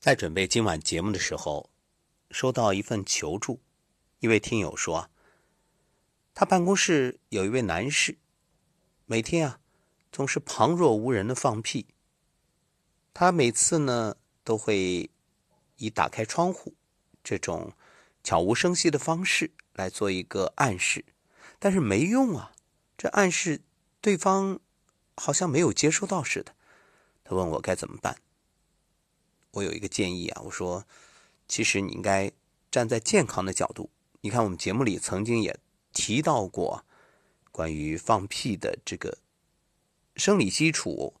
在准备今晚节目的时候，收到一份求助。一位听友说，他办公室有一位男士，每天啊总是旁若无人的放屁。他每次呢都会以打开窗户这种悄无声息的方式来做一个暗示，但是没用啊，这暗示对方好像没有接收到似的。他问我该怎么办。我有一个建议啊，我说，其实你应该站在健康的角度。你看，我们节目里曾经也提到过关于放屁的这个生理基础，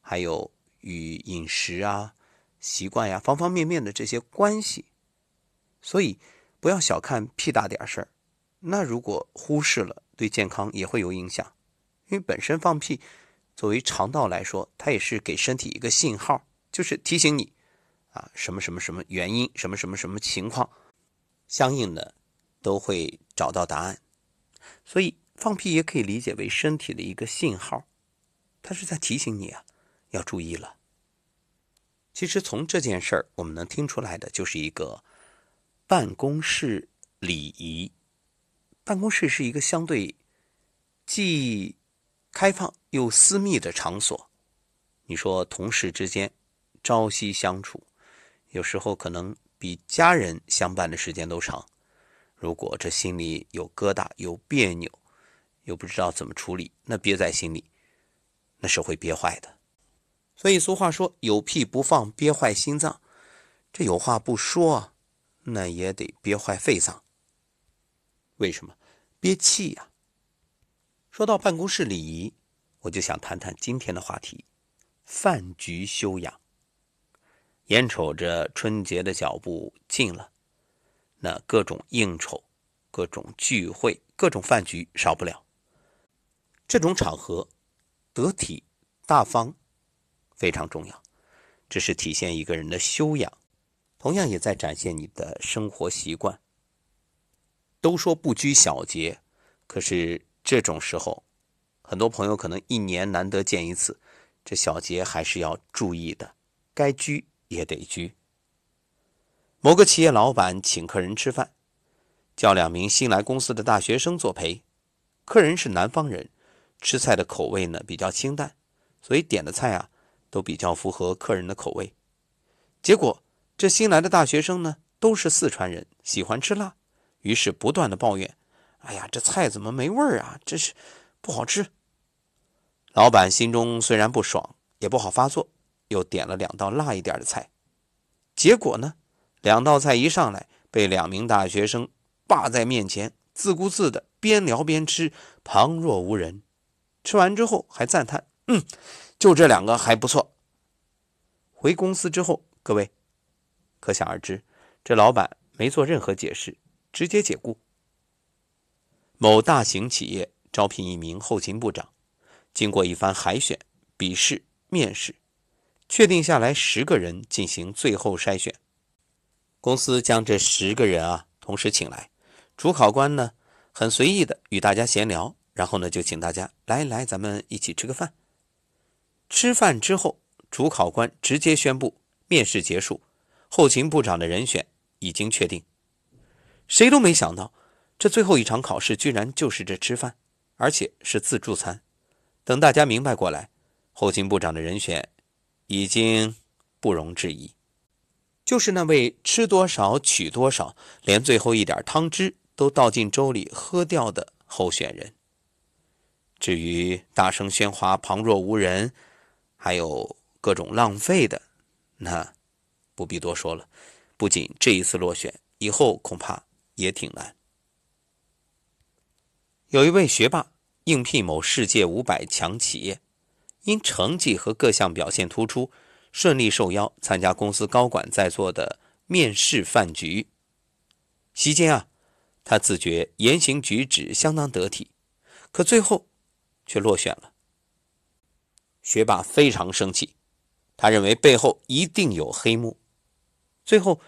还有与饮食啊、习惯呀、方方面面的这些关系。所以不要小看屁大点事儿，那如果忽视了，对健康也会有影响。因为本身放屁作为肠道来说，它也是给身体一个信号，就是提醒你。啊，什么什么什么原因，什么什么什么情况，相应的都会找到答案。所以放屁也可以理解为身体的一个信号，它是在提醒你啊，要注意了。其实从这件事儿，我们能听出来的就是一个办公室礼仪。办公室是一个相对既开放又私密的场所。你说同事之间朝夕相处。有时候可能比家人相伴的时间都长。如果这心里有疙瘩、有别扭，又不知道怎么处理，那憋在心里，那是会憋坏的。所以俗话说：“有屁不放，憋坏心脏。”这有话不说，那也得憋坏肺脏。为什么？憋气呀。说到办公室礼仪，我就想谈谈今天的话题：饭局修养。眼瞅着春节的脚步近了，那各种应酬、各种聚会、各种饭局少不了。这种场合得体大方非常重要，这是体现一个人的修养，同样也在展现你的生活习惯。都说不拘小节，可是这种时候，很多朋友可能一年难得见一次，这小节还是要注意的，该拘。也得拘。某个企业老板请客人吃饭，叫两名新来公司的大学生作陪。客人是南方人，吃菜的口味呢比较清淡，所以点的菜啊都比较符合客人的口味。结果这新来的大学生呢都是四川人，喜欢吃辣，于是不断的抱怨：“哎呀，这菜怎么没味儿啊？这是不好吃。”老板心中虽然不爽，也不好发作。又点了两道辣一点的菜，结果呢，两道菜一上来，被两名大学生霸在面前，自顾自的边聊边吃，旁若无人。吃完之后还赞叹：“嗯，就这两个还不错。”回公司之后，各位可想而知，这老板没做任何解释，直接解雇。某大型企业招聘一名后勤部长，经过一番海选、笔试、面试。确定下来十个人进行最后筛选，公司将这十个人啊同时请来，主考官呢很随意的与大家闲聊，然后呢就请大家来来咱们一起吃个饭。吃饭之后，主考官直接宣布面试结束，后勤部长的人选已经确定。谁都没想到，这最后一场考试居然就是这吃饭，而且是自助餐。等大家明白过来，后勤部长的人选。已经不容置疑，就是那位吃多少取多少，连最后一点汤汁都倒进粥里喝掉的候选人。至于大声喧哗、旁若无人，还有各种浪费的，那不必多说了。不仅这一次落选，以后恐怕也挺难。有一位学霸应聘某世界五百强企业。因成绩和各项表现突出，顺利受邀参加公司高管在座的面试饭局。席间啊，他自觉言行举止相当得体，可最后却落选了。学霸非常生气，他认为背后一定有黑幕。最后，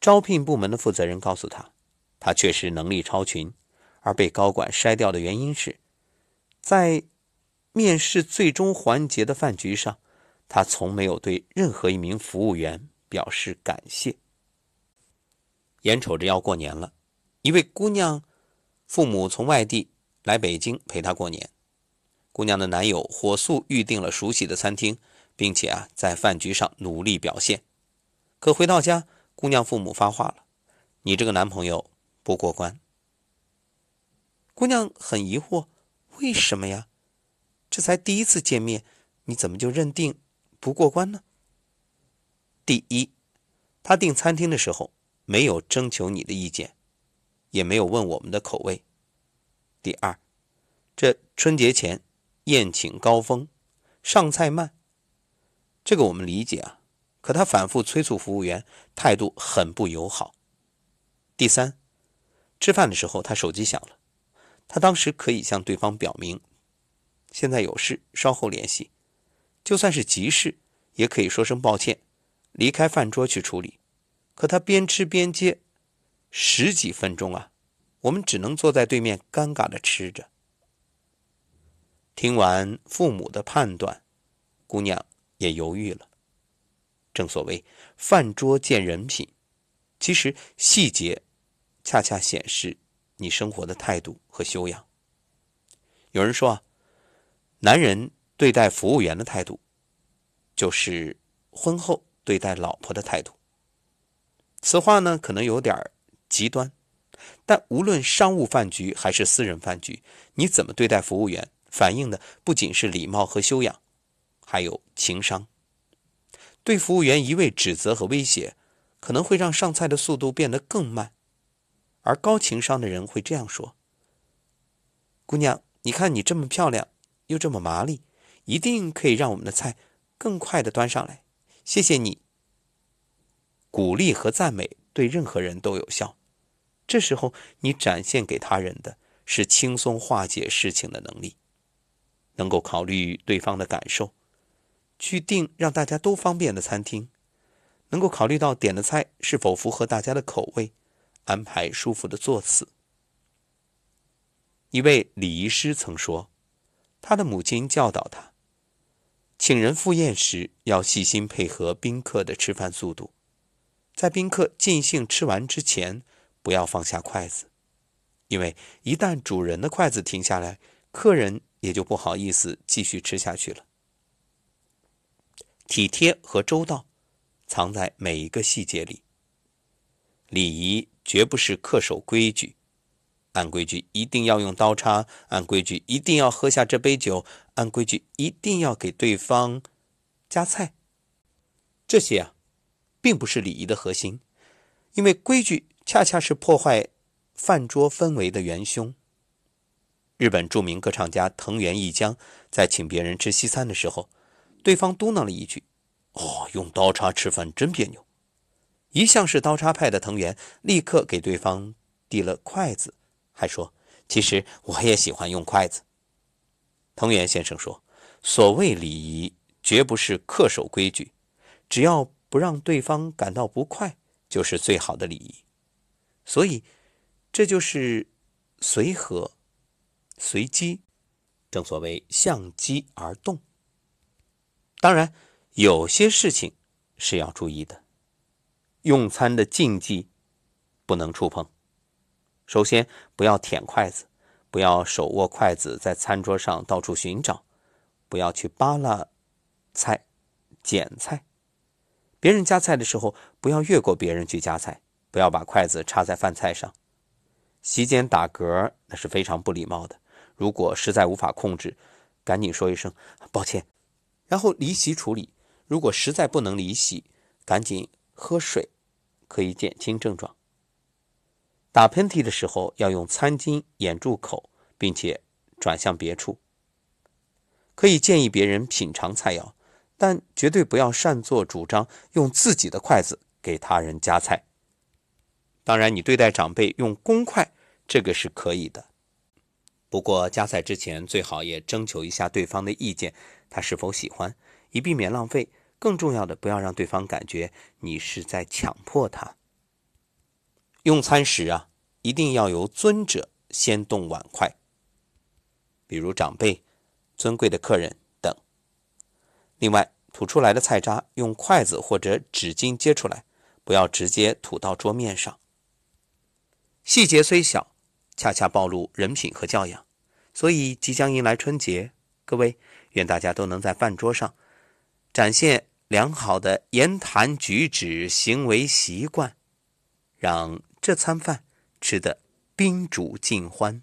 招聘部门的负责人告诉他，他确实能力超群，而被高管筛掉的原因是，在。面试最终环节的饭局上，他从没有对任何一名服务员表示感谢。眼瞅着要过年了，一位姑娘父母从外地来北京陪她过年。姑娘的男友火速预定了熟悉的餐厅，并且啊，在饭局上努力表现。可回到家，姑娘父母发话了：“你这个男朋友不过关。”姑娘很疑惑：“为什么呀？这才第一次见面，你怎么就认定不过关呢？”第一，他订餐厅的时候没有征求你的意见，也没有问我们的口味。第二，这春节前。宴请高峰，上菜慢，这个我们理解啊。可他反复催促服务员，态度很不友好。第三，吃饭的时候他手机响了，他当时可以向对方表明，现在有事，稍后联系。就算是急事，也可以说声抱歉，离开饭桌去处理。可他边吃边接，十几分钟啊，我们只能坐在对面尴尬的吃着。听完父母的判断，姑娘也犹豫了。正所谓饭桌见人品，其实细节恰恰显示你生活的态度和修养。有人说啊，男人对待服务员的态度，就是婚后对待老婆的态度。此话呢，可能有点极端，但无论商务饭局还是私人饭局，你怎么对待服务员？反映的不仅是礼貌和修养，还有情商。对服务员一味指责和威胁，可能会让上菜的速度变得更慢。而高情商的人会这样说：“姑娘，你看你这么漂亮，又这么麻利，一定可以让我们的菜更快的端上来。谢谢你。”鼓励和赞美对任何人都有效。这时候，你展现给他人的是轻松化解事情的能力。能够考虑对方的感受，去订让大家都方便的餐厅，能够考虑到点的菜是否符合大家的口味，安排舒服的座次。一位礼仪师曾说，他的母亲教导他，请人赴宴时要细心配合宾客的吃饭速度，在宾客尽兴吃完之前，不要放下筷子，因为一旦主人的筷子停下来，客人。也就不好意思继续吃下去了。体贴和周到，藏在每一个细节里。礼仪绝不是恪守规矩，按规矩一定要用刀叉，按规矩一定要喝下这杯酒，按规矩一定要给对方夹菜。这些啊，并不是礼仪的核心，因为规矩恰恰是破坏饭桌氛围的元凶。日本著名歌唱家藤原一江在请别人吃西餐的时候，对方嘟囔了一句：“哦，用刀叉吃饭真别扭。”一向是刀叉派的藤原立刻给对方递了筷子，还说：“其实我也喜欢用筷子。”藤原先生说：“所谓礼仪，绝不是恪守规矩，只要不让对方感到不快，就是最好的礼仪。所以，这就是随和。”随机，正所谓相机而动。当然，有些事情是要注意的。用餐的禁忌不能触碰。首先，不要舔筷子，不要手握筷子在餐桌上到处寻找，不要去扒拉菜、捡菜。别人夹菜的时候，不要越过别人去夹菜，不要把筷子插在饭菜上。席间打嗝那是非常不礼貌的。如果实在无法控制，赶紧说一声抱歉，然后离席处理。如果实在不能离席，赶紧喝水，可以减轻症状。打喷嚏的时候要用餐巾掩住口，并且转向别处。可以建议别人品尝菜肴，但绝对不要擅作主张用自己的筷子给他人夹菜。当然，你对待长辈用公筷，这个是可以的。不过夹菜之前最好也征求一下对方的意见，他是否喜欢，以避免浪费。更重要的，不要让对方感觉你是在强迫他。用餐时啊，一定要由尊者先动碗筷，比如长辈、尊贵的客人等。另外，吐出来的菜渣用筷子或者纸巾接出来，不要直接吐到桌面上。细节虽小，恰恰暴露人品和教养。所以，即将迎来春节，各位愿大家都能在饭桌上展现良好的言谈举止、行为习惯，让这餐饭吃得宾主尽欢。